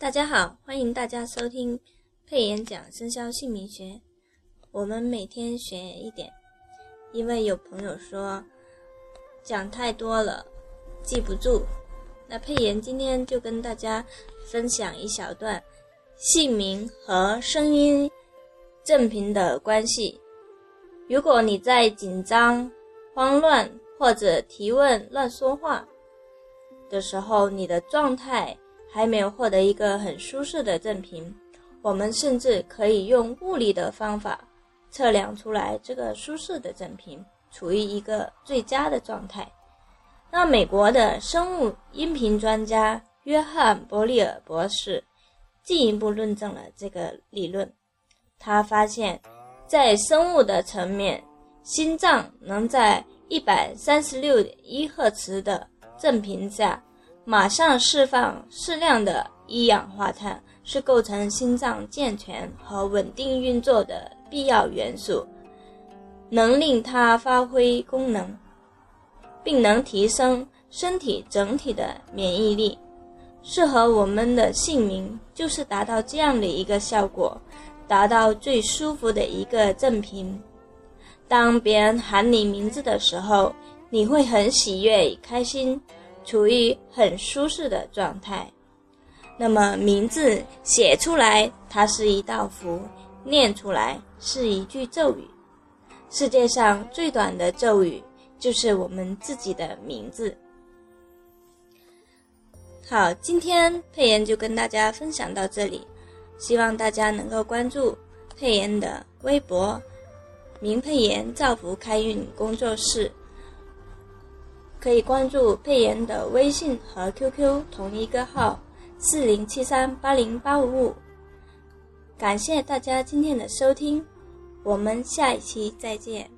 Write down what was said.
大家好，欢迎大家收听佩妍讲生肖姓名学。我们每天学一点，因为有朋友说讲太多了记不住。那佩妍今天就跟大家分享一小段姓名和声音正频的关系。如果你在紧张、慌乱或者提问、乱说话的时候，你的状态。还没有获得一个很舒适的振频，我们甚至可以用物理的方法测量出来这个舒适的振频处于一个最佳的状态。那美国的生物音频专家约翰·伯利尔博士进一步论证了这个理论。他发现，在生物的层面，心脏能在一百三十六点一赫兹的振频下。马上释放适量的一氧化碳，是构成心脏健全和稳定运作的必要元素，能令它发挥功能，并能提升身体整体的免疫力。适合我们的姓名就是达到这样的一个效果，达到最舒服的一个正频。当别人喊你名字的时候，你会很喜悦、开心。处于很舒适的状态，那么名字写出来，它是一道符；念出来是一句咒语。世界上最短的咒语就是我们自己的名字。好，今天佩妍就跟大家分享到这里，希望大家能够关注佩妍的微博“明佩妍造福开运工作室”。可以关注佩妍的微信和 QQ 同一个号四零七三八零八五五。感谢大家今天的收听，我们下一期再见。